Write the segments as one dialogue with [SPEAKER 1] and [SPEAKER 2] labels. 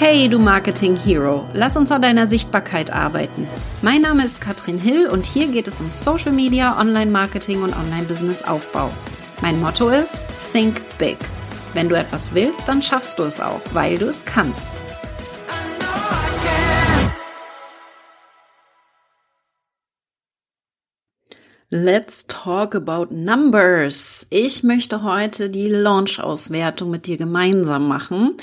[SPEAKER 1] Hey, du Marketing Hero, lass uns an deiner Sichtbarkeit arbeiten. Mein Name ist Katrin Hill und hier geht es um Social Media, Online-Marketing und Online-Business-Aufbau. Mein Motto ist Think Big. Wenn du etwas willst, dann schaffst du es auch, weil du es kannst. Let's talk about numbers. Ich möchte heute die Launch-Auswertung mit dir gemeinsam machen,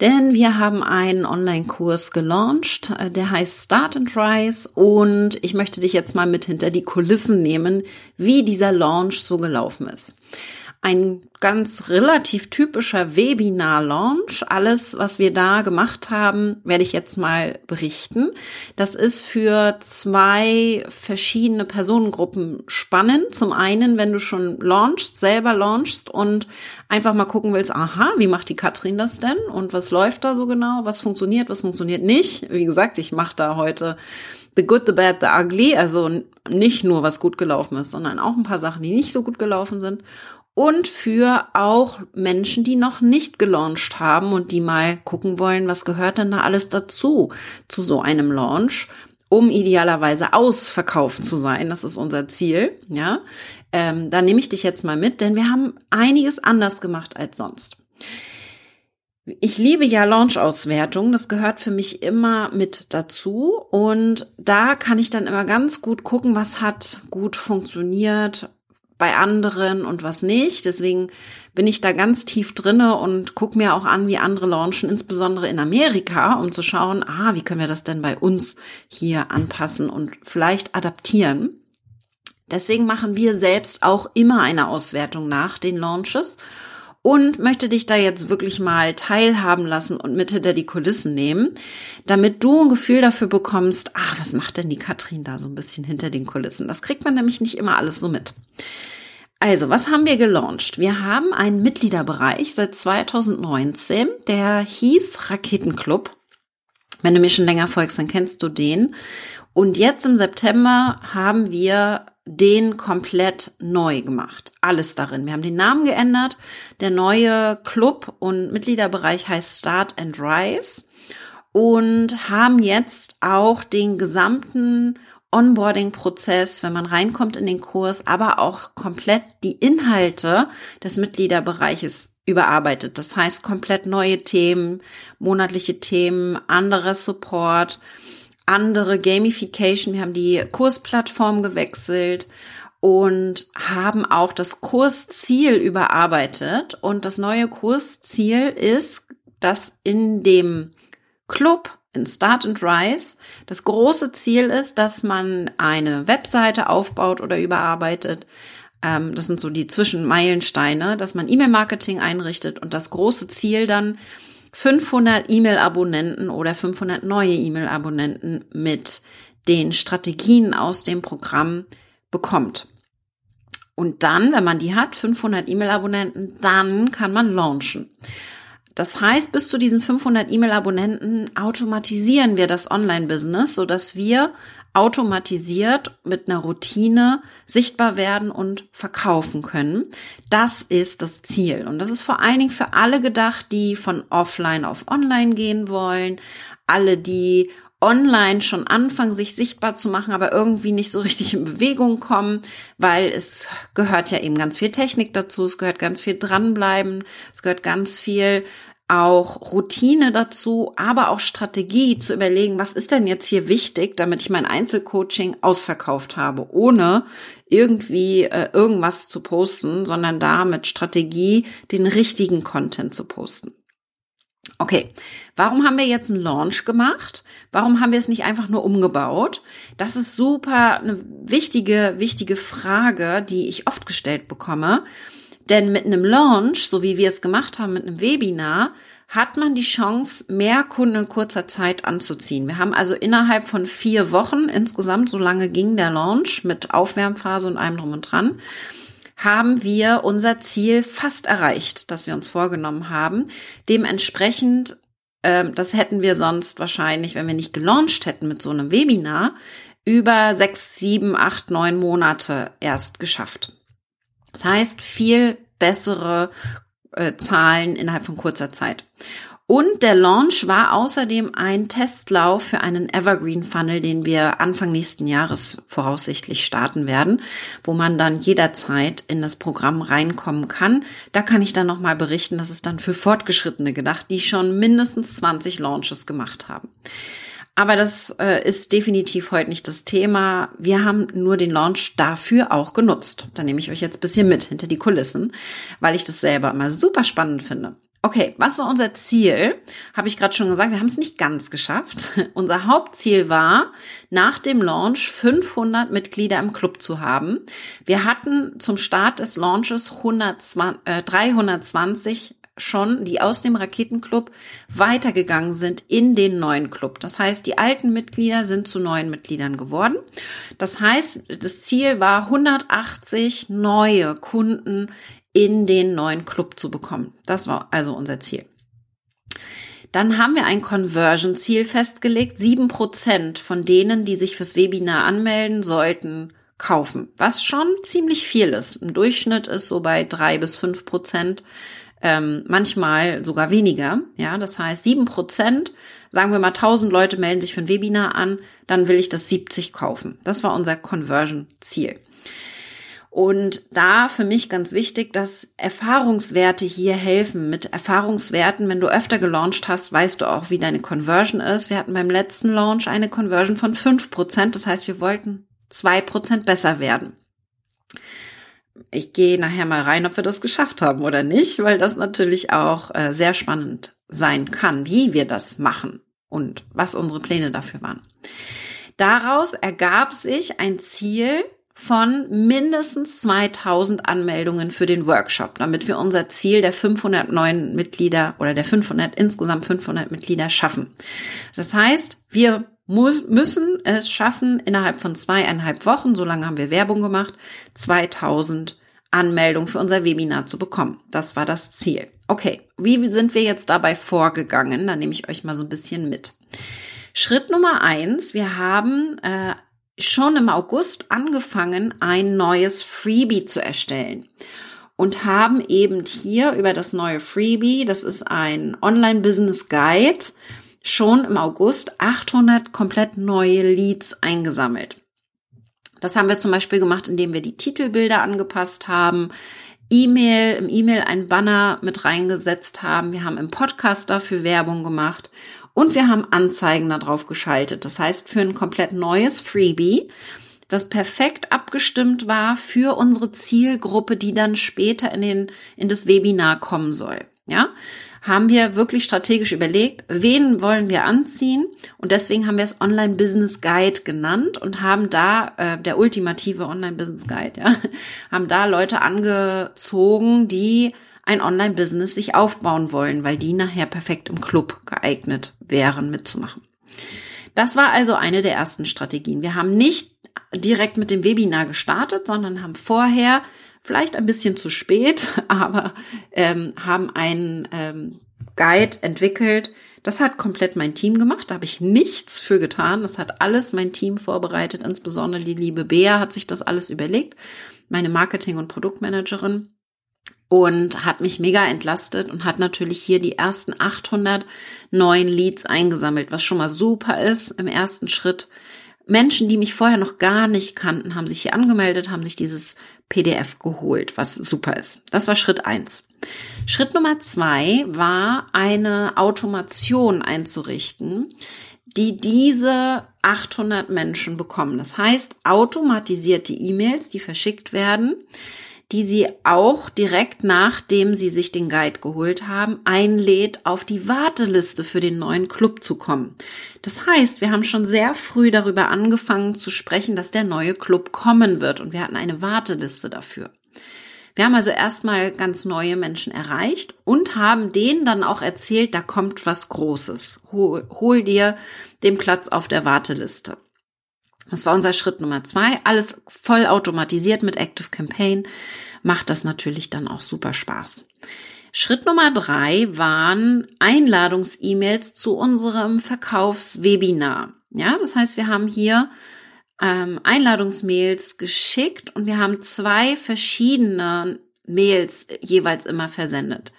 [SPEAKER 1] denn wir haben einen Online-Kurs gelauncht, äh, der heißt Start and Rise und ich möchte dich jetzt mal mit hinter die Kulissen nehmen, wie dieser Launch so gelaufen ist ein ganz relativ typischer Webinar-Launch. Alles, was wir da gemacht haben, werde ich jetzt mal berichten. Das ist für zwei verschiedene Personengruppen spannend. Zum einen, wenn du schon launchst, selber launchst und einfach mal gucken willst, aha, wie macht die Katrin das denn? Und was läuft da so genau? Was funktioniert, was funktioniert nicht? Wie gesagt, ich mache da heute The Good, The Bad, The Ugly. Also nicht nur, was gut gelaufen ist, sondern auch ein paar Sachen, die nicht so gut gelaufen sind und für auch Menschen, die noch nicht gelauncht haben und die mal gucken wollen, was gehört denn da alles dazu zu so einem Launch, um idealerweise ausverkauft zu sein. Das ist unser Ziel, ja. Ähm, da nehme ich dich jetzt mal mit, denn wir haben einiges anders gemacht als sonst. Ich liebe ja Launch-Auswertung, das gehört für mich immer mit dazu und da kann ich dann immer ganz gut gucken, was hat gut funktioniert, bei anderen und was nicht. Deswegen bin ich da ganz tief drinne und gucke mir auch an, wie andere launchen, insbesondere in Amerika, um zu schauen, ah, wie können wir das denn bei uns hier anpassen und vielleicht adaptieren. Deswegen machen wir selbst auch immer eine Auswertung nach den Launches und möchte dich da jetzt wirklich mal teilhaben lassen und mit hinter die Kulissen nehmen, damit du ein Gefühl dafür bekommst, ah, was macht denn die Katrin da so ein bisschen hinter den Kulissen? Das kriegt man nämlich nicht immer alles so mit. Also, was haben wir gelauncht? Wir haben einen Mitgliederbereich seit 2019, der hieß Raketenclub. Wenn du mir schon länger folgst, dann kennst du den. Und jetzt im September haben wir den komplett neu gemacht. Alles darin. Wir haben den Namen geändert. Der neue Club und Mitgliederbereich heißt Start and Rise und haben jetzt auch den gesamten Onboarding-Prozess, wenn man reinkommt in den Kurs, aber auch komplett die Inhalte des Mitgliederbereiches überarbeitet. Das heißt, komplett neue Themen, monatliche Themen, anderer Support, andere Gamification. Wir haben die Kursplattform gewechselt und haben auch das Kursziel überarbeitet. Und das neue Kursziel ist, dass in dem Club in Start and Rise. Das große Ziel ist, dass man eine Webseite aufbaut oder überarbeitet. Ähm, das sind so die Zwischenmeilensteine, dass man E-Mail-Marketing einrichtet und das große Ziel dann 500 E-Mail-Abonnenten oder 500 neue E-Mail-Abonnenten mit den Strategien aus dem Programm bekommt. Und dann, wenn man die hat, 500 E-Mail-Abonnenten, dann kann man launchen. Das heißt, bis zu diesen 500 E-Mail-Abonnenten automatisieren wir das Online-Business, so dass wir automatisiert mit einer Routine sichtbar werden und verkaufen können. Das ist das Ziel. Und das ist vor allen Dingen für alle gedacht, die von offline auf online gehen wollen, alle, die online schon anfangen, sich sichtbar zu machen, aber irgendwie nicht so richtig in Bewegung kommen, weil es gehört ja eben ganz viel Technik dazu, es gehört ganz viel dranbleiben, es gehört ganz viel auch Routine dazu, aber auch Strategie zu überlegen, was ist denn jetzt hier wichtig, damit ich mein Einzelcoaching ausverkauft habe, ohne irgendwie äh, irgendwas zu posten, sondern da mit Strategie den richtigen Content zu posten. Okay, warum haben wir jetzt einen Launch gemacht? Warum haben wir es nicht einfach nur umgebaut? Das ist super eine wichtige, wichtige Frage, die ich oft gestellt bekomme. Denn mit einem Launch, so wie wir es gemacht haben mit einem Webinar, hat man die Chance, mehr Kunden in kurzer Zeit anzuziehen. Wir haben also innerhalb von vier Wochen, insgesamt so lange ging der Launch mit Aufwärmphase und allem drum und dran, haben wir unser Ziel fast erreicht, das wir uns vorgenommen haben. Dementsprechend, äh, das hätten wir sonst wahrscheinlich, wenn wir nicht gelauncht hätten mit so einem Webinar, über sechs, sieben, acht, neun Monate erst geschafft. Das heißt, viel bessere äh, Zahlen innerhalb von kurzer Zeit. Und der Launch war außerdem ein Testlauf für einen Evergreen Funnel, den wir Anfang nächsten Jahres voraussichtlich starten werden, wo man dann jederzeit in das Programm reinkommen kann. Da kann ich dann nochmal berichten, das ist dann für Fortgeschrittene gedacht, die schon mindestens 20 Launches gemacht haben. Aber das äh, ist definitiv heute nicht das Thema. Wir haben nur den Launch dafür auch genutzt. Da nehme ich euch jetzt bisschen mit hinter die Kulissen, weil ich das selber immer super spannend finde. Okay, was war unser Ziel? Habe ich gerade schon gesagt, wir haben es nicht ganz geschafft. Unser Hauptziel war, nach dem Launch 500 Mitglieder im Club zu haben. Wir hatten zum Start des Launches 120, äh, 320 schon, die aus dem Raketenclub weitergegangen sind in den neuen Club. Das heißt, die alten Mitglieder sind zu neuen Mitgliedern geworden. Das heißt, das Ziel war 180 neue Kunden in den neuen Club zu bekommen. Das war also unser Ziel. Dann haben wir ein Conversion-Ziel festgelegt. Sieben Prozent von denen, die sich fürs Webinar anmelden, sollten kaufen, was schon ziemlich viel ist. Im Durchschnitt ist so bei drei bis fünf Prozent, ähm, manchmal sogar weniger. Ja, das heißt sieben Prozent, sagen wir mal 1000 Leute melden sich für ein Webinar an, dann will ich das 70 kaufen. Das war unser Conversion-Ziel. Und da für mich ganz wichtig, dass Erfahrungswerte hier helfen. Mit Erfahrungswerten, wenn du öfter gelauncht hast, weißt du auch, wie deine Conversion ist. Wir hatten beim letzten Launch eine Conversion von fünf Prozent. Das heißt, wir wollten zwei Prozent besser werden. Ich gehe nachher mal rein, ob wir das geschafft haben oder nicht, weil das natürlich auch äh, sehr spannend sein kann, wie wir das machen und was unsere Pläne dafür waren. Daraus ergab sich ein Ziel, von mindestens 2000 Anmeldungen für den Workshop, damit wir unser Ziel der 500 neuen Mitglieder oder der 500, insgesamt 500 Mitglieder schaffen. Das heißt, wir müssen es schaffen, innerhalb von zweieinhalb Wochen, so lange haben wir Werbung gemacht, 2000 Anmeldungen für unser Webinar zu bekommen. Das war das Ziel. Okay, wie sind wir jetzt dabei vorgegangen? Da nehme ich euch mal so ein bisschen mit. Schritt Nummer eins, wir haben äh, schon im August angefangen, ein neues Freebie zu erstellen und haben eben hier über das neue Freebie, das ist ein Online-Business Guide, schon im August 800 komplett neue Leads eingesammelt. Das haben wir zum Beispiel gemacht, indem wir die Titelbilder angepasst haben, E-Mail, im E-Mail ein Banner mit reingesetzt haben. Wir haben im Podcast dafür Werbung gemacht und wir haben Anzeigen darauf geschaltet. Das heißt, für ein komplett neues Freebie, das perfekt abgestimmt war für unsere Zielgruppe, die dann später in den, in das Webinar kommen soll. Ja, haben wir wirklich strategisch überlegt, wen wollen wir anziehen und deswegen haben wir es Online Business Guide genannt und haben da äh, der ultimative Online Business Guide, ja, haben da Leute angezogen, die ein Online-Business sich aufbauen wollen, weil die nachher perfekt im Club geeignet wären, mitzumachen. Das war also eine der ersten Strategien. Wir haben nicht direkt mit dem Webinar gestartet, sondern haben vorher, vielleicht ein bisschen zu spät, aber ähm, haben einen ähm, Guide entwickelt. Das hat komplett mein Team gemacht. Da habe ich nichts für getan. Das hat alles mein Team vorbereitet. Insbesondere die liebe Bea hat sich das alles überlegt. Meine Marketing- und Produktmanagerin und hat mich mega entlastet und hat natürlich hier die ersten 800 neuen Leads eingesammelt, was schon mal super ist im ersten Schritt. Menschen, die mich vorher noch gar nicht kannten, haben sich hier angemeldet, haben sich dieses PDF geholt, was super ist. Das war Schritt eins. Schritt Nummer zwei war eine Automation einzurichten, die diese 800 Menschen bekommen. Das heißt, automatisierte E-Mails, die verschickt werden, die sie auch direkt nachdem sie sich den Guide geholt haben, einlädt, auf die Warteliste für den neuen Club zu kommen. Das heißt, wir haben schon sehr früh darüber angefangen zu sprechen, dass der neue Club kommen wird und wir hatten eine Warteliste dafür. Wir haben also erstmal ganz neue Menschen erreicht und haben denen dann auch erzählt, da kommt was Großes. Hol, hol dir den Platz auf der Warteliste. Das war unser Schritt Nummer zwei. Alles voll automatisiert mit Active Campaign. Macht das natürlich dann auch super Spaß. Schritt Nummer drei waren Einladungs-E-Mails zu unserem Verkaufswebinar. Ja, das heißt, wir haben hier ähm, Einladungsmails geschickt und wir haben zwei verschiedene Mails jeweils immer versendet.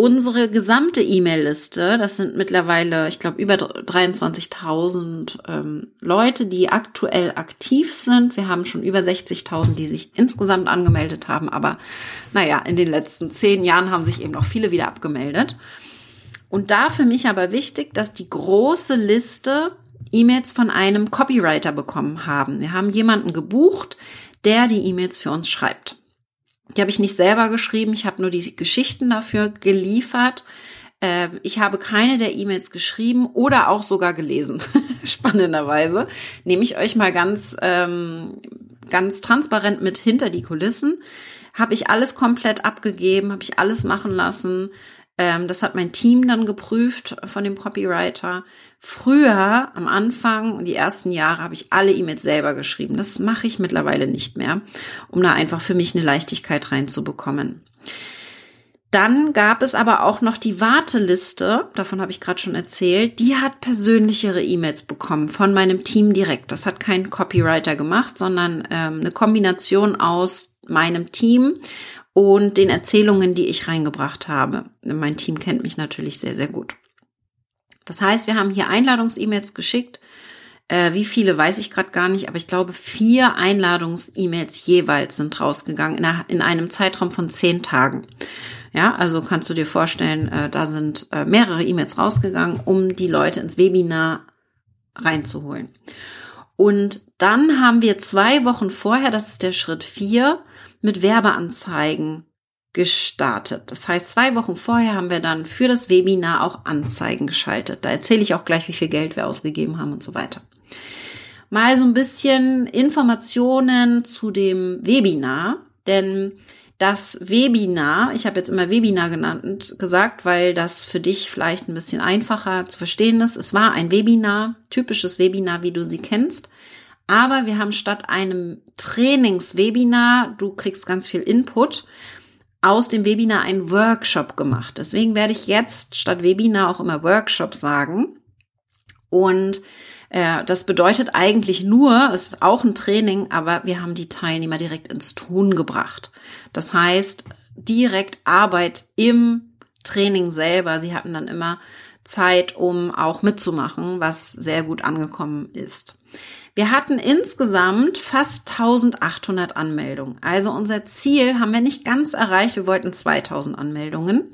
[SPEAKER 1] Unsere gesamte E-Mail-Liste, das sind mittlerweile, ich glaube, über 23.000 ähm, Leute, die aktuell aktiv sind. Wir haben schon über 60.000, die sich insgesamt angemeldet haben. Aber naja, in den letzten zehn Jahren haben sich eben noch viele wieder abgemeldet. Und da für mich aber wichtig, dass die große Liste E-Mails von einem Copywriter bekommen haben. Wir haben jemanden gebucht, der die E-Mails für uns schreibt. Die habe ich nicht selber geschrieben, ich habe nur die Geschichten dafür geliefert. Ähm, ich habe keine der E-Mails geschrieben oder auch sogar gelesen. Spannenderweise nehme ich euch mal ganz, ähm, ganz transparent mit hinter die Kulissen. Habe ich alles komplett abgegeben, habe ich alles machen lassen. Ähm, das hat mein Team dann geprüft von dem Copywriter. Früher, am Anfang, die ersten Jahre, habe ich alle E-Mails selber geschrieben. Das mache ich mittlerweile nicht mehr, um da einfach für mich eine Leichtigkeit reinzubekommen. Dann gab es aber auch noch die Warteliste, davon habe ich gerade schon erzählt, die hat persönlichere E-Mails bekommen von meinem Team direkt. Das hat kein Copywriter gemacht, sondern ähm, eine Kombination aus meinem Team und den Erzählungen, die ich reingebracht habe. Mein Team kennt mich natürlich sehr, sehr gut. Das heißt, wir haben hier Einladungs-E-Mails geschickt. Äh, wie viele weiß ich gerade gar nicht, aber ich glaube, vier Einladungs-E-Mails jeweils sind rausgegangen in, einem Zeitraum von zehn Tagen. Ja, also kannst du dir vorstellen, äh, da sind äh, mehrere E-Mails rausgegangen, um die Leute ins Webinar reinzuholen. Und dann haben wir zwei Wochen vorher, das ist der Schritt vier, mit Werbeanzeigen gestartet. Das heißt, zwei Wochen vorher haben wir dann für das Webinar auch Anzeigen geschaltet. Da erzähle ich auch gleich, wie viel Geld wir ausgegeben haben und so weiter. Mal so ein bisschen Informationen zu dem Webinar, denn das Webinar, ich habe jetzt immer Webinar genannt, gesagt, weil das für dich vielleicht ein bisschen einfacher zu verstehen ist. Es war ein Webinar, typisches Webinar, wie du sie kennst. Aber wir haben statt einem Trainingswebinar, du kriegst ganz viel Input, aus dem Webinar ein Workshop gemacht. Deswegen werde ich jetzt statt Webinar auch immer Workshop sagen. Und äh, das bedeutet eigentlich nur, es ist auch ein Training, aber wir haben die Teilnehmer direkt ins Tun gebracht. Das heißt, direkt Arbeit im Training selber. Sie hatten dann immer Zeit, um auch mitzumachen, was sehr gut angekommen ist. Wir hatten insgesamt fast 1800 Anmeldungen. Also unser Ziel haben wir nicht ganz erreicht. Wir wollten 2000 Anmeldungen.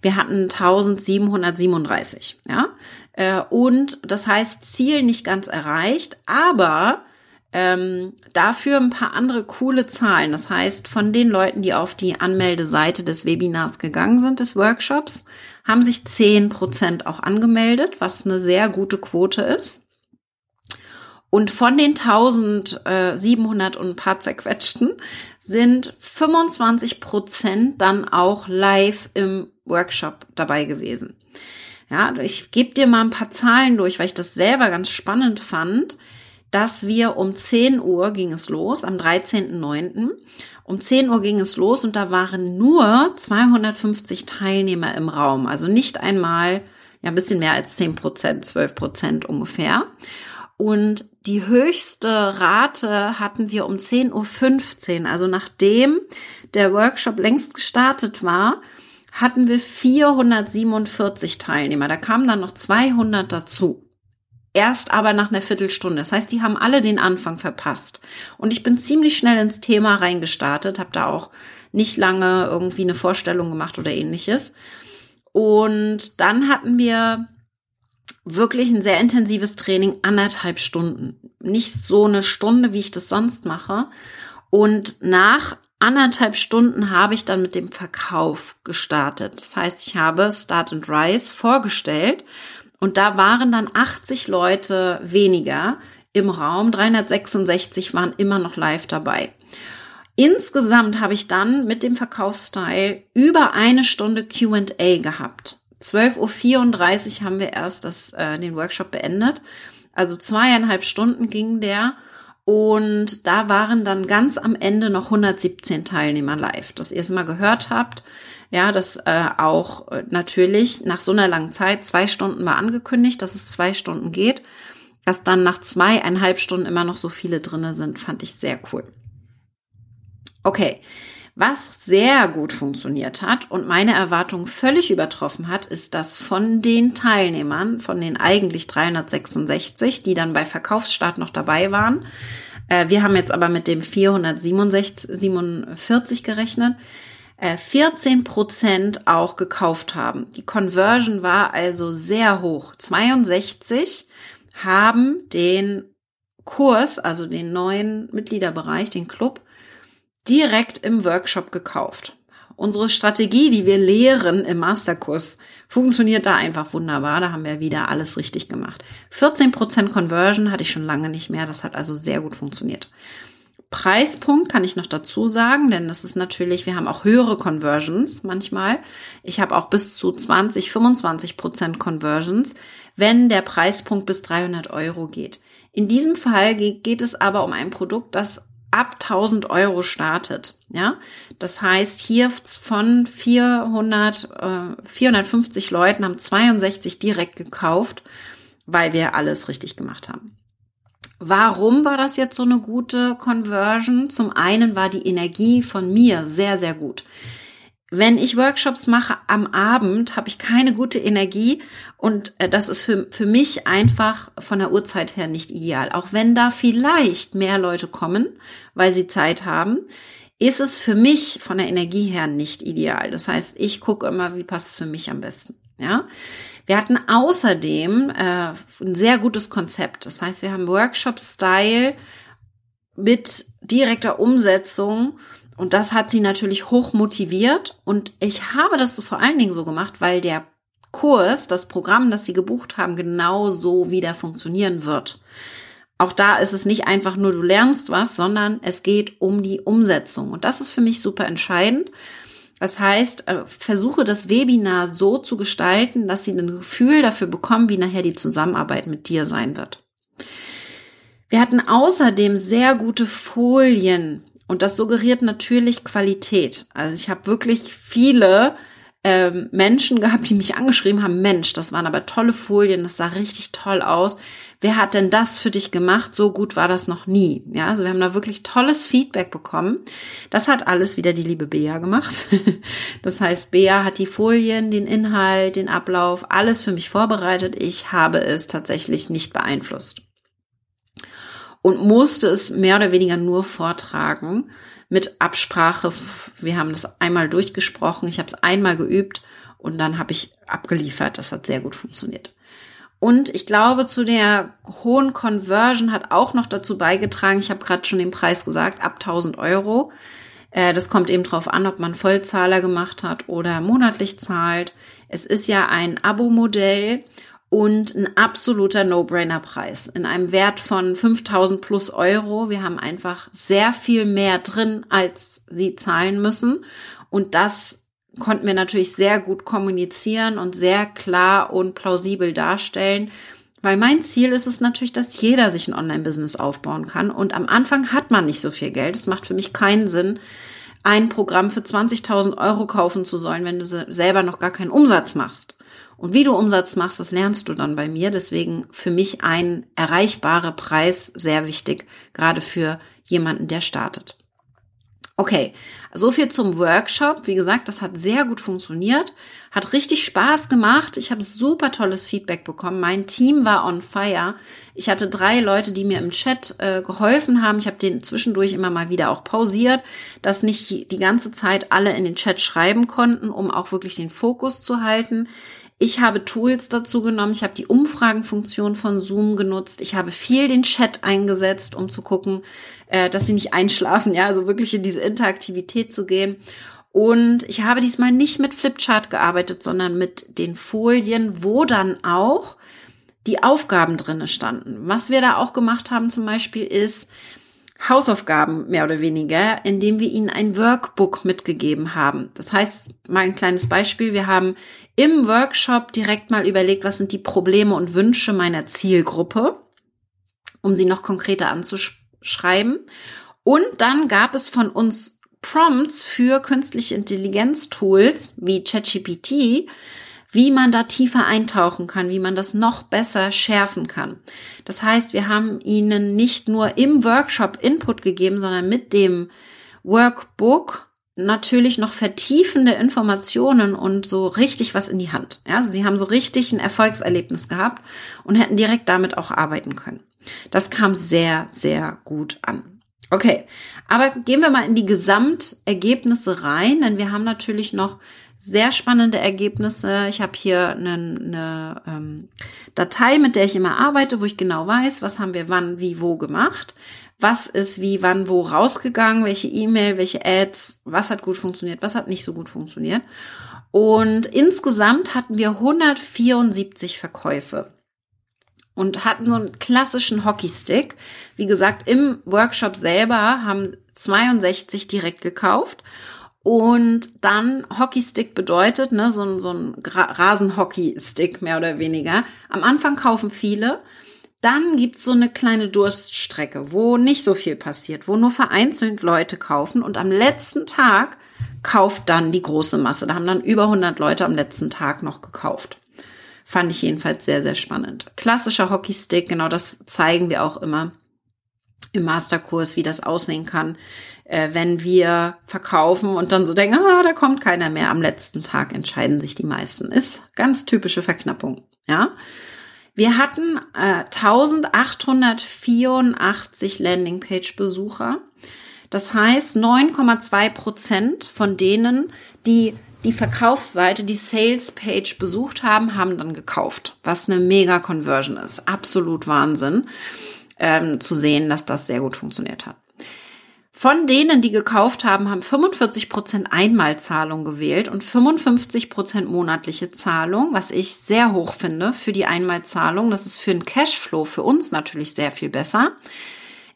[SPEAKER 1] Wir hatten 1737, ja. Äh, und das heißt, Ziel nicht ganz erreicht, aber ähm, dafür ein paar andere coole Zahlen. Das heißt, von den Leuten, die auf die Anmeldeseite des Webinars gegangen sind, des Workshops, haben sich 10 Prozent auch angemeldet, was eine sehr gute Quote ist. Und von den 1700 und ein paar zerquetschten sind 25 Prozent dann auch live im Workshop dabei gewesen. Ja, ich gebe dir mal ein paar Zahlen durch, weil ich das selber ganz spannend fand, dass wir um 10 Uhr ging es los, am 13.09. Um 10 Uhr ging es los und da waren nur 250 Teilnehmer im Raum. Also nicht einmal, ja, ein bisschen mehr als 10 Prozent, 12 Prozent ungefähr. Und die höchste Rate hatten wir um 10.15 Uhr. Also nachdem der Workshop längst gestartet war, hatten wir 447 Teilnehmer. Da kamen dann noch 200 dazu. Erst aber nach einer Viertelstunde. Das heißt, die haben alle den Anfang verpasst. Und ich bin ziemlich schnell ins Thema reingestartet, habe da auch nicht lange irgendwie eine Vorstellung gemacht oder ähnliches. Und dann hatten wir wirklich ein sehr intensives Training, anderthalb Stunden. Nicht so eine Stunde, wie ich das sonst mache. Und nach anderthalb Stunden habe ich dann mit dem Verkauf gestartet. Das heißt, ich habe Start and Rise vorgestellt und da waren dann 80 Leute weniger im Raum. 366 waren immer noch live dabei. Insgesamt habe ich dann mit dem Verkaufsteil über eine Stunde Q&A gehabt. 12.34 Uhr haben wir erst das, äh, den Workshop beendet. Also zweieinhalb Stunden ging der. Und da waren dann ganz am Ende noch 117 Teilnehmer live, dass ihr es mal gehört habt. Ja, dass äh, auch äh, natürlich nach so einer langen Zeit, zwei Stunden war angekündigt, dass es zwei Stunden geht. Dass dann nach zweieinhalb Stunden immer noch so viele drinne sind, fand ich sehr cool. Okay, Was sehr gut funktioniert hat und meine Erwartungen völlig übertroffen hat, ist, dass von den Teilnehmern, von den eigentlich 366, die dann bei Verkaufsstart noch dabei waren, äh, wir haben jetzt aber mit dem 447 gerechnet, 14 äh, Prozent auch gekauft haben. Die Conversion war also sehr hoch. 62 haben den Kurs, also den neuen Mitgliederbereich, den Club, direkt im Workshop gekauft. Unsere Strategie, die wir lehren im Masterkurs, funktioniert da einfach wunderbar. Da haben wir wieder alles richtig gemacht. 14% Conversion hatte ich schon lange nicht mehr. Das hat also sehr gut funktioniert. Preispunkt kann ich noch dazu sagen, denn das ist natürlich, wir haben auch höhere Conversions manchmal. Ich habe auch bis zu 20, 25 Prozent Conversions, wenn der Preispunkt bis 300 Euro geht. In diesem Fall geht es aber um ein Produkt, das ab 1000 Euro startet. Ja, das heißt, hier von 400, äh, 450 Leuten haben 62 direkt gekauft, weil wir alles richtig gemacht haben. Warum war das jetzt so eine gute Conversion? Zum einen war die Energie von mir sehr, sehr gut. Wenn ich Workshops mache am Abend, habe ich keine gute Energie und äh, das ist für, für mich einfach von der Uhrzeit her nicht ideal. Auch wenn da vielleicht mehr Leute kommen, weil sie Zeit haben, ist es für mich von der Energie her nicht ideal. Das heißt, ich gucke immer, wie passt es für mich am besten. Ja, wir hatten außerdem äh, ein sehr gutes Konzept. Das heißt, wir haben Workshop-Style mit direkter Umsetzung und das hat sie natürlich hoch motiviert. Und ich habe das so vor allen Dingen so gemacht, weil der Kurs, das Programm, das sie gebucht haben, genau so wieder funktionieren wird. Auch da ist es nicht einfach nur, du lernst was, sondern es geht um die Umsetzung. Und das ist für mich super entscheidend. Das heißt, äh, versuche das Webinar so zu gestalten, dass sie ein Gefühl dafür bekommen, wie nachher die Zusammenarbeit mit dir sein wird. Wir hatten außerdem sehr gute Folien und das suggeriert natürlich Qualität. Also ich habe wirklich viele ähm, Menschen gehabt, die mich angeschrieben haben, Mensch, das waren aber tolle Folien, das sah richtig toll aus. Wer hat denn das für dich gemacht? So gut war das noch nie. Ja, also wir haben da wirklich tolles Feedback bekommen. Das hat alles wieder die liebe Bea gemacht. Das heißt, Bea hat die Folien, den Inhalt, den Ablauf, alles für mich vorbereitet. Ich habe es tatsächlich nicht beeinflusst. Und musste es mehr oder weniger nur vortragen mit Absprache. Wir haben das einmal durchgesprochen, ich habe es einmal geübt und dann habe ich abgeliefert. Das hat sehr gut funktioniert. Und ich glaube, zu der hohen Conversion hat auch noch dazu beigetragen, ich habe gerade schon den Preis gesagt, ab 1000 Euro. Äh, das kommt eben drauf an, ob man Vollzahler gemacht hat oder monatlich zahlt. Es ist ja ein Abo-Modell und ein absoluter No-Brainer-Preis in einem Wert von 5000 plus Euro. Wir haben einfach sehr viel mehr drin, als sie zahlen müssen. Und das konnten wir natürlich sehr gut kommunizieren und sehr klar und plausibel darstellen. Weil mein Ziel ist es natürlich, dass jeder sich ein Online-Business aufbauen kann. Und am Anfang hat man nicht so viel Geld. Es macht für mich keinen Sinn, ein Programm für 20.000 Euro kaufen zu sollen, wenn du selber noch gar keinen Umsatz machst. Und wie du Umsatz machst, das lernst du dann bei mir. Deswegen für mich ein erreichbarer Preis sehr wichtig, gerade für jemanden, der startet. Okay, so viel zum Workshop. Wie gesagt, das hat sehr gut funktioniert, hat richtig Spaß gemacht. Ich habe super tolles Feedback bekommen. Mein Team war on fire. Ich hatte drei Leute, die mir im Chat äh, geholfen haben. Ich habe den zwischendurch immer mal wieder auch pausiert, dass nicht die ganze Zeit alle in den Chat schreiben konnten, um auch wirklich den Fokus zu halten. Ich habe Tools dazu genommen. Ich habe die Umfragenfunktion von Zoom genutzt. Ich habe viel den Chat eingesetzt, um zu gucken, äh, dass sie nicht einschlafen. Ja, also wirklich in diese Interaktivität zu gehen. Und ich habe diesmal nicht mit Flipchart gearbeitet, sondern mit den Folien, wo dann auch die Aufgaben drinne standen. Was wir da auch gemacht haben zum Beispiel ist, Hausaufgaben mehr oder weniger, indem wir ihnen ein Workbook mitgegeben haben. Das heißt, mal ein kleines Beispiel. Wir haben im Workshop direkt mal überlegt, was sind die Probleme und Wünsche meiner Zielgruppe, um sie noch konkreter anzuschreiben. Und dann gab es von uns Prompts für künstliche Intelligenz-Tools wie ChatGPT, wie man da tiefer eintauchen kann, wie man das noch besser schärfen kann. Das heißt, wir haben ihnen nicht nur im Workshop Input gegeben, sondern mit dem Workbook natürlich noch vertiefende Informationen und so richtig was in die Hand. Ja, sie haben so richtig ein Erfolgserlebnis gehabt und hätten direkt damit auch arbeiten können. Das kam sehr, sehr gut an. Okay, aber gehen wir mal in die Gesamtergebnisse rein, denn wir haben natürlich noch sehr spannende Ergebnisse. Ich habe hier eine, eine ähm, Datei, mit der ich immer arbeite, wo ich genau weiß, was haben wir wann, wie, wo gemacht was ist wie, wann, wo rausgegangen, welche E-Mail, welche Ads, was hat gut funktioniert, was hat nicht so gut funktioniert. Und insgesamt hatten wir 174 Verkäufe und hatten so einen klassischen Hockeystick. Wie gesagt, im Workshop selber haben 62 direkt gekauft. Und dann Hockeystick bedeutet, ne, so, so ein Rasenhockeystick mehr oder weniger. Am Anfang kaufen viele, dann gibt's so eine kleine Durststrecke, wo nicht so viel passiert, wo nur vereinzelt Leute kaufen und am letzten Tag kauft dann die große Masse. Da haben dann über 100 Leute am letzten Tag noch gekauft. Fand ich jedenfalls sehr, sehr spannend. Klassischer Hockeystick, genau das zeigen wir auch immer im Masterkurs, wie das aussehen kann, äh, wenn wir verkaufen und dann so denken, ah, da kommt keiner mehr. Am letzten Tag entscheiden sich die meisten. Ist ganz typische Verknappung, ja. Wir hatten äh, 1884 Landingpage-Besucher. Das heißt, 9,2 Prozent von denen, die die Verkaufsseite, die Sales-Page besucht haben, haben dann gekauft, was eine mega Conversion ist. Absolut Wahnsinn ähm, zu sehen, dass das sehr gut funktioniert hat. Von denen, die gekauft haben, haben 45 Prozent Einmalzahlung gewählt und 55 Prozent monatliche Zahlung, was ich sehr hoch finde für die Einmalzahlung. Das ist für den Cashflow für uns natürlich sehr viel besser.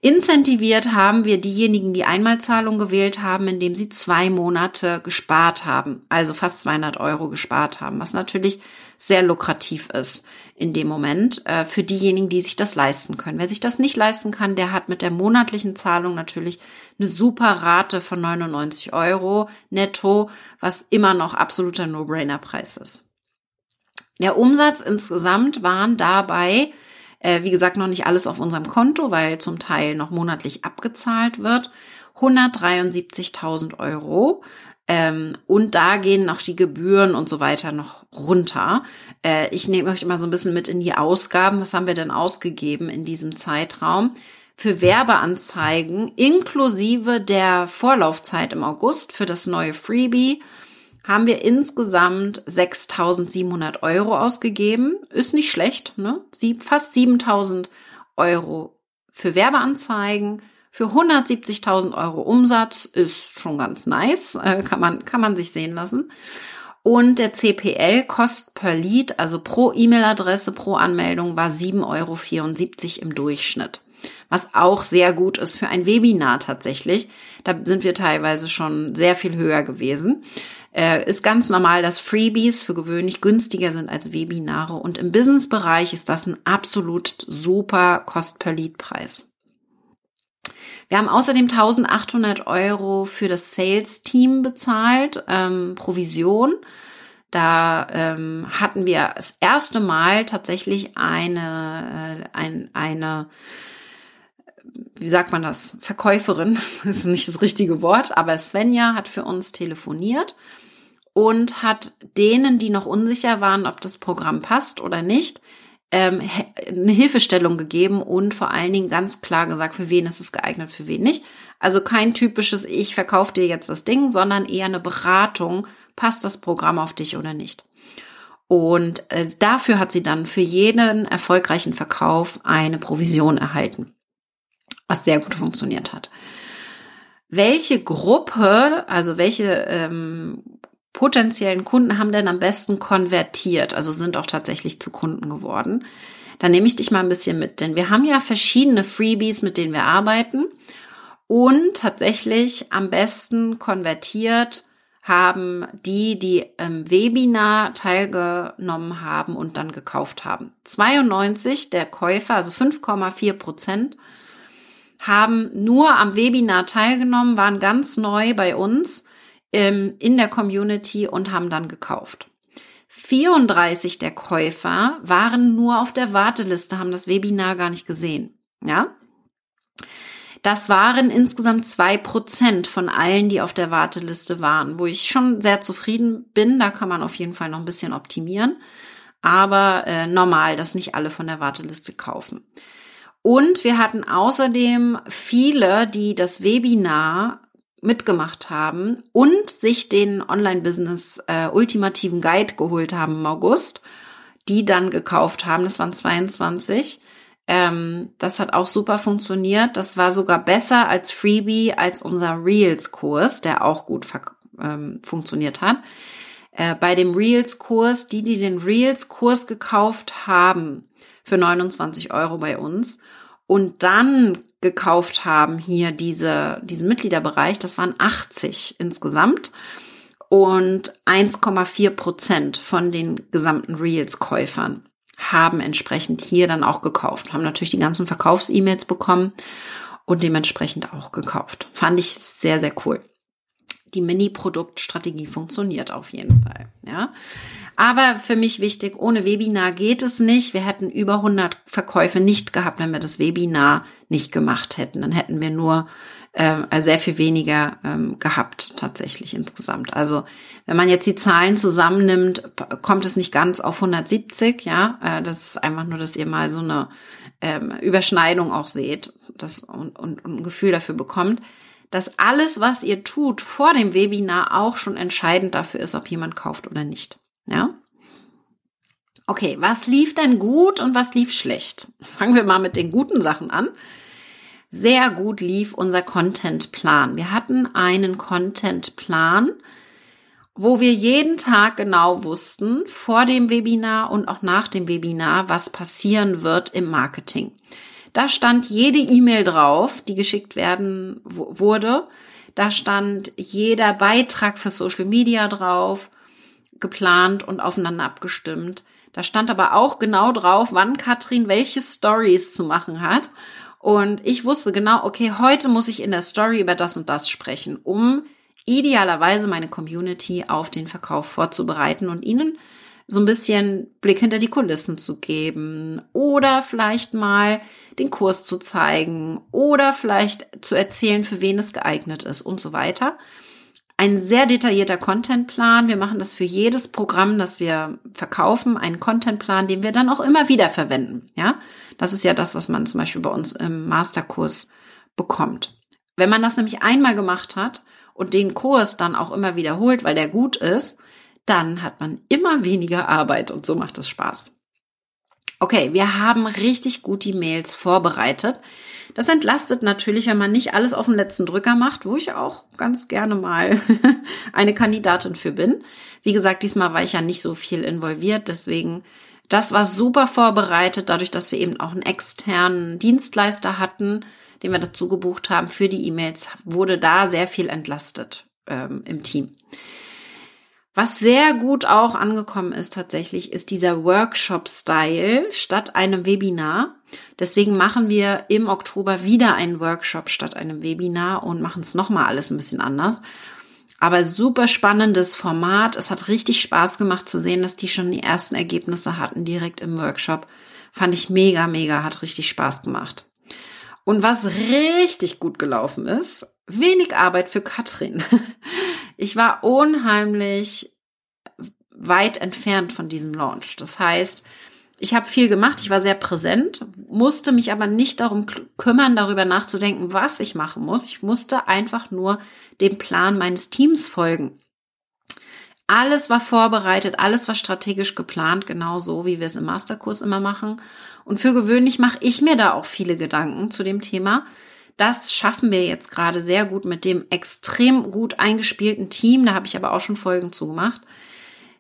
[SPEAKER 1] Incentiviert haben wir diejenigen, die Einmalzahlung gewählt haben, indem sie zwei Monate gespart haben, also fast 200 Euro gespart haben, was natürlich sehr lukrativ ist in dem Moment äh, für diejenigen, die sich das leisten können. Wer sich das nicht leisten kann, der hat mit der monatlichen Zahlung natürlich eine super Rate von 99 Euro netto, was immer noch absoluter No-Brainer-Preis ist. Der Umsatz insgesamt waren dabei äh, wie gesagt, noch nicht alles auf unserem Konto, weil zum Teil noch monatlich abgezahlt wird. 173.000 Euro. Ähm, und da gehen noch die Gebühren und so weiter noch runter. Äh, ich nehme euch immer so ein bisschen mit in die Ausgaben. Was haben wir denn ausgegeben in diesem Zeitraum? Für Werbeanzeigen inklusive der Vorlaufzeit im August für das neue Freebie haben wir insgesamt 6.700 Euro ausgegeben. Ist nicht schlecht, ne? Fast 7.000 Euro für Werbeanzeigen. Für 170.000 Euro Umsatz ist schon ganz nice, äh, kann man, kann man sich sehen lassen. Und der CPL Kost per Lead, also pro E-Mail-Adresse, pro Anmeldung, war 7,74 Euro im Durchschnitt. Was auch sehr gut ist für ein Webinar tatsächlich. Da sind wir teilweise schon sehr viel höher gewesen. Äh, ist ganz normal, dass Freebies für gewöhnlich günstiger sind als Webinare und im Business-Bereich ist das ein absolut super Cost-per-Lead-Preis. Wir haben außerdem 1800 Euro für das Sales-Team bezahlt, ähm, Provision. Da ähm, hatten wir das erste Mal tatsächlich eine, äh, ein, eine wie sagt man das, Verkäuferin, das ist nicht das richtige Wort, aber Svenja hat für uns telefoniert und hat denen, die noch unsicher waren, ob das Programm passt oder nicht, ähm, eine Hilfestellung gegeben und vor allen Dingen ganz klar gesagt, für wen ist es geeignet, für wen nicht. Also kein typisches, ich verkaufe dir jetzt das Ding, sondern eher eine Beratung, passt das Programm auf dich oder nicht. Und äh, dafür hat sie dann für jeden erfolgreichen Verkauf eine Provision erhalten, was sehr gut funktioniert hat. Welche Gruppe, also welche ähm, potenziellen Kunden haben denn am besten konvertiert, also sind auch tatsächlich zu Kunden geworden. Da nehme ich dich mal ein bisschen mit, denn wir haben ja verschiedene Freebies, mit denen wir arbeiten und tatsächlich am besten konvertiert haben die, die im Webinar teilgenommen haben und dann gekauft haben. 92 der Käufer, also 5,4 Prozent, haben nur am Webinar teilgenommen, waren ganz neu bei uns ähm, in der Community und haben dann gekauft. 34 der Käufer waren nur auf der Warteliste, haben das Webinar gar nicht gesehen. Ja? Das waren insgesamt zwei Prozent von allen, die auf der Warteliste waren, wo ich schon sehr zufrieden bin. Da kann man auf jeden Fall noch ein bisschen optimieren. Aber äh, normal, dass nicht alle von der Warteliste kaufen. Und wir hatten außerdem viele, die das Webinar mitgemacht haben und sich den Online-Business äh, ultimativen Guide geholt haben im August, die dann gekauft haben. Das waren 22. Ähm, das hat auch super funktioniert. Das war sogar besser als Freebie, als unser Reels-Kurs, der auch gut ähm, funktioniert hat. Äh, bei dem Reels-Kurs, die, die den Reels-Kurs gekauft haben für 29 Euro bei uns und dann gekauft haben hier diese, diesen Mitgliederbereich, das waren 80 insgesamt und 1,4 Prozent von den gesamten Reels-Käufern haben entsprechend hier dann auch gekauft, haben natürlich die ganzen Verkaufs-E-Mails bekommen und dementsprechend auch gekauft. Fand ich sehr, sehr cool. Die Mini-Produktstrategie funktioniert auf jeden Fall, ja. Aber für mich wichtig, ohne Webinar geht es nicht. Wir hätten über 100 Verkäufe nicht gehabt, wenn wir das Webinar nicht gemacht hätten. Dann hätten wir nur äh, sehr viel weniger ähm, gehabt tatsächlich insgesamt. Also wenn man jetzt die Zahlen zusammennimmt, kommt es nicht ganz auf 170. Ja, äh, das ist einfach nur, dass ihr mal so eine ähm, Überschneidung auch seht das, und, und, und ein Gefühl dafür bekommt dass alles, was ihr tut vor dem Webinar auch schon entscheidend dafür ist, ob jemand kauft oder nicht. Ja? Okay, was lief denn gut und was lief schlecht? Fangen wir mal mit den guten Sachen an sehr gut lief unser Contentplan. Wir hatten einen Contentplan, wo wir jeden Tag genau wussten, vor dem Webinar und auch nach dem Webinar, was passieren wird im Marketing. Da stand jede E-Mail drauf, die geschickt werden wurde. Da stand jeder Beitrag für Social Media drauf, geplant und aufeinander abgestimmt. Da stand aber auch genau drauf, wann Katrin welche Stories zu machen hat und ich wusste genau, okay, heute muss ich in der Story über das und das sprechen, um idealerweise meine Community auf den Verkauf vorzubereiten und ihnen so ein bisschen Blick hinter die Kulissen zu geben oder vielleicht mal den Kurs zu zeigen oder vielleicht zu erzählen, für wen es geeignet ist und so weiter ein sehr detaillierter Contentplan. Wir machen das für jedes Programm, das wir verkaufen, einen Contentplan, den wir dann auch immer wieder verwenden. Ja, das ist ja das, was man zum Beispiel bei uns im Masterkurs bekommt. Wenn man das nämlich einmal gemacht hat und den Kurs dann auch immer wiederholt, weil der gut ist, dann hat man immer weniger Arbeit und so macht es Spaß. Okay, wir haben richtig gut die Mails vorbereitet. Das entlastet natürlich, wenn man nicht alles auf den letzten Drücker macht, wo ich auch ganz gerne mal eine Kandidatin für bin. Wie gesagt, diesmal war ich ja nicht so viel involviert, deswegen das war super vorbereitet, dadurch, dass wir eben auch einen externen Dienstleister hatten, den wir dazu gebucht haben für die E-Mails, wurde da sehr viel entlastet ähm, im Team. Was sehr gut auch angekommen ist tatsächlich, ist dieser Workshop-Style statt einem Webinar. Deswegen machen wir im Oktober wieder einen Workshop statt einem Webinar und machen es nochmal alles ein bisschen anders. Aber super spannendes Format. Es hat richtig Spaß gemacht zu sehen, dass die schon die ersten Ergebnisse hatten direkt im Workshop. Fand ich mega, mega, hat richtig Spaß gemacht. Und was richtig gut gelaufen ist, wenig Arbeit für Katrin. Ich war unheimlich weit entfernt von diesem Launch. Das heißt, ich habe viel gemacht, ich war sehr präsent, musste mich aber nicht darum kümmern, darüber nachzudenken, was ich machen muss. Ich musste einfach nur dem Plan meines Teams folgen. Alles war vorbereitet, alles war strategisch geplant, genau so, wie wir es im Masterkurs immer machen. Und für gewöhnlich mache ich mir da auch viele Gedanken zu dem Thema. Das schaffen wir jetzt gerade sehr gut mit dem extrem gut eingespielten Team. Da habe ich aber auch schon Folgen zugemacht,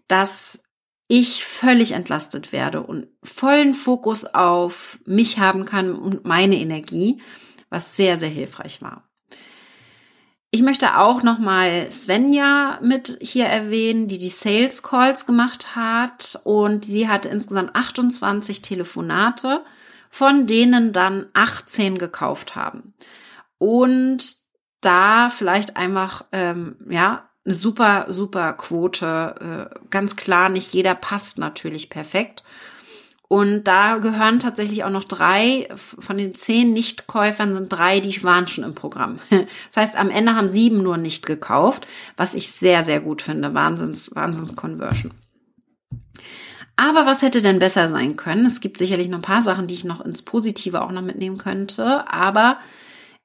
[SPEAKER 1] dass ich völlig entlastet werde und vollen Fokus auf mich haben kann und meine Energie, was sehr, sehr hilfreich war. Ich möchte auch nochmal Svenja mit hier erwähnen, die die Sales Calls gemacht hat und sie hatte insgesamt 28 Telefonate von denen dann 18 gekauft haben. Und da vielleicht einfach, ähm, ja, eine super, super Quote. Äh, ganz klar, nicht jeder passt natürlich perfekt. Und da gehören tatsächlich auch noch drei, von den zehn Nichtkäufern sind drei, die waren schon im Programm. Das heißt, am Ende haben sieben nur nicht gekauft, was ich sehr, sehr gut finde. Wahnsinns, Wahnsinns Conversion. Aber was hätte denn besser sein können? Es gibt sicherlich noch ein paar Sachen, die ich noch ins Positive auch noch mitnehmen könnte, aber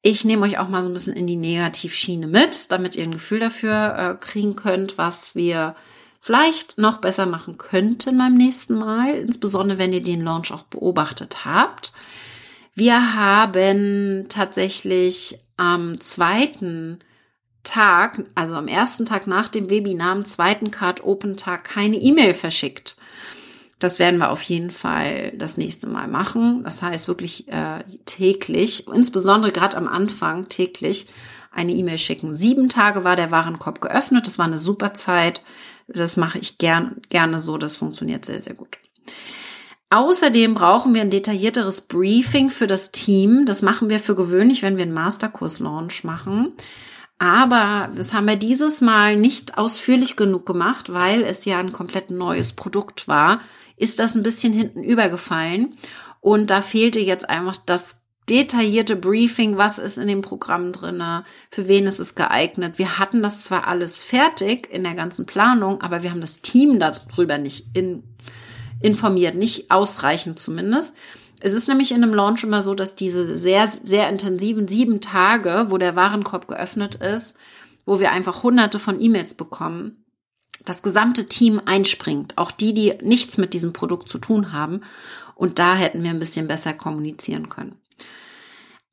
[SPEAKER 1] ich nehme euch auch mal so ein bisschen in die Negativschiene mit, damit ihr ein Gefühl dafür äh, kriegen könnt, was wir vielleicht noch besser machen könnten beim nächsten Mal, insbesondere wenn ihr den Launch auch beobachtet habt. Wir haben tatsächlich am zweiten Tag, also am ersten Tag nach dem Webinar, am zweiten Card Open Tag keine E-Mail verschickt. Das werden wir auf jeden Fall das nächste Mal machen. Das heißt wirklich äh, täglich, insbesondere gerade am Anfang täglich eine E-Mail schicken. Sieben Tage war der Warenkorb geöffnet. Das war eine super Zeit. Das mache ich gern, gerne so. Das funktioniert sehr, sehr gut. Außerdem brauchen wir ein detaillierteres Briefing für das Team. Das machen wir für gewöhnlich, wenn wir einen Masterkurs-Launch machen. Aber das haben wir dieses Mal nicht ausführlich genug gemacht, weil es ja ein komplett neues Produkt war ist das ein bisschen hinten übergefallen. Und da fehlte jetzt einfach das detaillierte Briefing, was ist in dem Programm drinne, für wen ist es geeignet. Wir hatten das zwar alles fertig in der ganzen Planung, aber wir haben das Team darüber nicht in, informiert, nicht ausreichend zumindest. Es ist nämlich in einem Launch immer so, dass diese sehr, sehr intensiven sieben Tage, wo der Warenkorb geöffnet ist, wo wir einfach hunderte von E-Mails bekommen, das gesamte Team einspringt, auch die, die nichts mit diesem Produkt zu tun haben. Und da hätten wir ein bisschen besser kommunizieren können.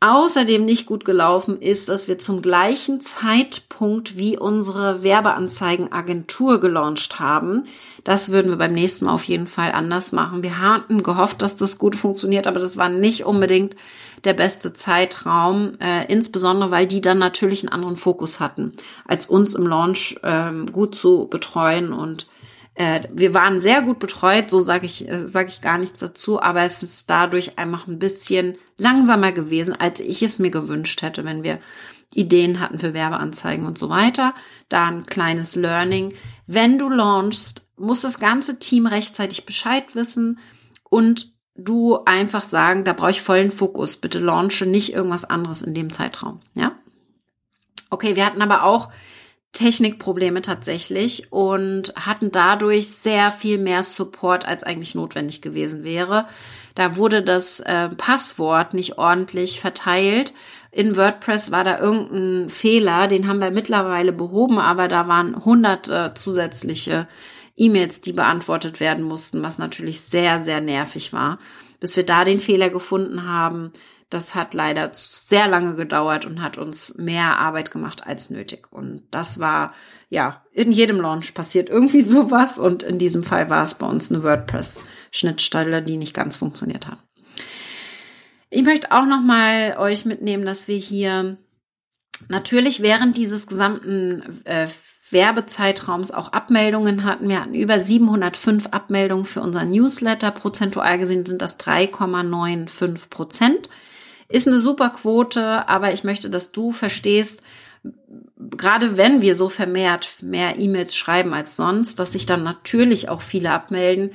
[SPEAKER 1] Außerdem nicht gut gelaufen ist, dass wir zum gleichen Zeitpunkt wie unsere Werbeanzeigenagentur gelauncht haben. Das würden wir beim nächsten Mal auf jeden Fall anders machen. Wir hatten gehofft, dass das gut funktioniert, aber das war nicht unbedingt der beste Zeitraum, äh, insbesondere weil die dann natürlich einen anderen Fokus hatten, als uns im Launch ähm, gut zu betreuen und äh, wir waren sehr gut betreut, so sage ich, äh, sag ich gar nichts dazu, aber es ist dadurch einfach ein bisschen langsamer gewesen, als ich es mir gewünscht hätte, wenn wir Ideen hatten für Werbeanzeigen und so weiter. Da ein kleines Learning. Wenn du launchst, muss das ganze Team rechtzeitig Bescheid wissen und du einfach sagen, da brauche ich vollen Fokus. Bitte launche nicht irgendwas anderes in dem Zeitraum. Ja? Okay, wir hatten aber auch Technikprobleme tatsächlich und hatten dadurch sehr viel mehr Support, als eigentlich notwendig gewesen wäre. Da wurde das äh, Passwort nicht ordentlich verteilt. In WordPress war da irgendein Fehler, den haben wir mittlerweile behoben, aber da waren hundert äh, zusätzliche E-Mails, die beantwortet werden mussten, was natürlich sehr, sehr nervig war. Bis wir da den Fehler gefunden haben, das hat leider sehr lange gedauert und hat uns mehr Arbeit gemacht als nötig. Und das war, ja, in jedem Launch passiert irgendwie sowas. Und in diesem Fall war es bei uns eine WordPress-Schnittstelle, die nicht ganz funktioniert hat. Ich möchte auch noch mal euch mitnehmen, dass wir hier natürlich während dieses gesamten äh, Werbezeitraums auch Abmeldungen hatten. Wir hatten über 705 Abmeldungen für unseren Newsletter. Prozentual gesehen sind das 3,95 Prozent. Ist eine super Quote, aber ich möchte, dass du verstehst, gerade wenn wir so vermehrt mehr E-Mails schreiben als sonst, dass sich dann natürlich auch viele abmelden.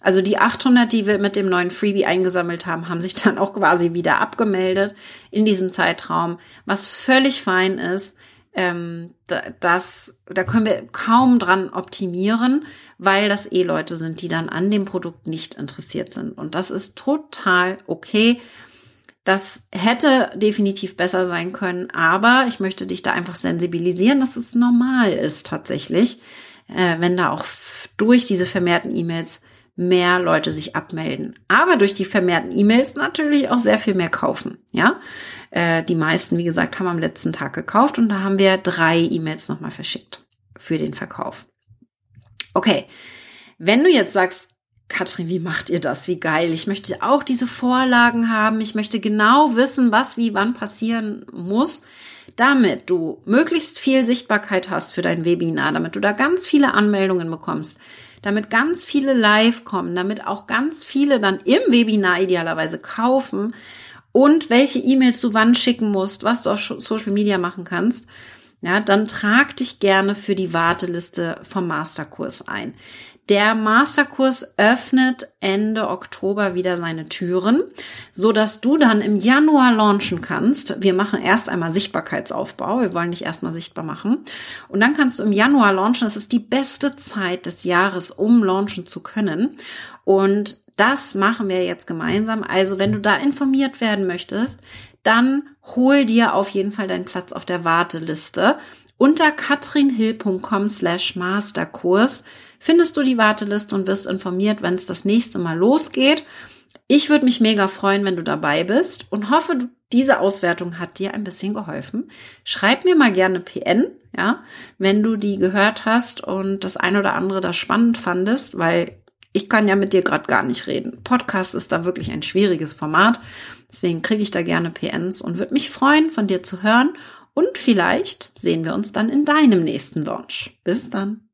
[SPEAKER 1] Also die 800, die wir mit dem neuen Freebie eingesammelt haben, haben sich dann auch quasi wieder abgemeldet in diesem Zeitraum, was völlig fein ist ähm, das, da können wir kaum dran optimieren, weil das eh Leute sind, die dann an dem Produkt nicht interessiert sind. Und das ist total okay. Das hätte definitiv besser sein können, aber ich möchte dich da einfach sensibilisieren, dass es normal ist tatsächlich, äh, wenn da auch durch diese vermehrten E-Mails mehr Leute sich abmelden. Aber durch die vermehrten E-Mails natürlich auch sehr viel mehr kaufen. Ja, äh, die meisten, wie gesagt, haben am letzten Tag gekauft und da haben wir drei E-Mails nochmal verschickt für den Verkauf. Okay, wenn du jetzt sagst, Katrin, wie macht ihr das? Wie geil. Ich möchte auch diese Vorlagen haben. Ich möchte genau wissen, was wie wann passieren muss, damit du möglichst viel Sichtbarkeit hast für dein Webinar, damit du da ganz viele Anmeldungen bekommst, damit ganz viele live kommen, damit auch ganz viele dann im Webinar idealerweise kaufen und welche E-Mails du wann schicken musst, was du auf Social Media machen kannst, ja, dann trag dich gerne für die Warteliste vom Masterkurs ein. Der Masterkurs öffnet Ende Oktober wieder seine Türen, so dass du dann im Januar launchen kannst. Wir machen erst einmal Sichtbarkeitsaufbau. Wir wollen dich erstmal sichtbar machen. Und dann kannst du im Januar launchen. Das ist die beste Zeit des Jahres, um launchen zu können. Und das machen wir jetzt gemeinsam. Also wenn du da informiert werden möchtest, dann hol dir auf jeden Fall deinen Platz auf der Warteliste. Unter katrinhill.com slash masterkurs findest du die Warteliste und wirst informiert, wenn es das nächste Mal losgeht. Ich würde mich mega freuen, wenn du dabei bist und hoffe, diese Auswertung hat dir ein bisschen geholfen. Schreib mir mal gerne PN, ja, wenn du die gehört hast und das ein oder andere da spannend fandest, weil ich kann ja mit dir gerade gar nicht reden. Podcast ist da wirklich ein schwieriges Format. Deswegen kriege ich da gerne PNs und würde mich freuen, von dir zu hören. Und vielleicht sehen wir uns dann in deinem nächsten Launch. Bis dann.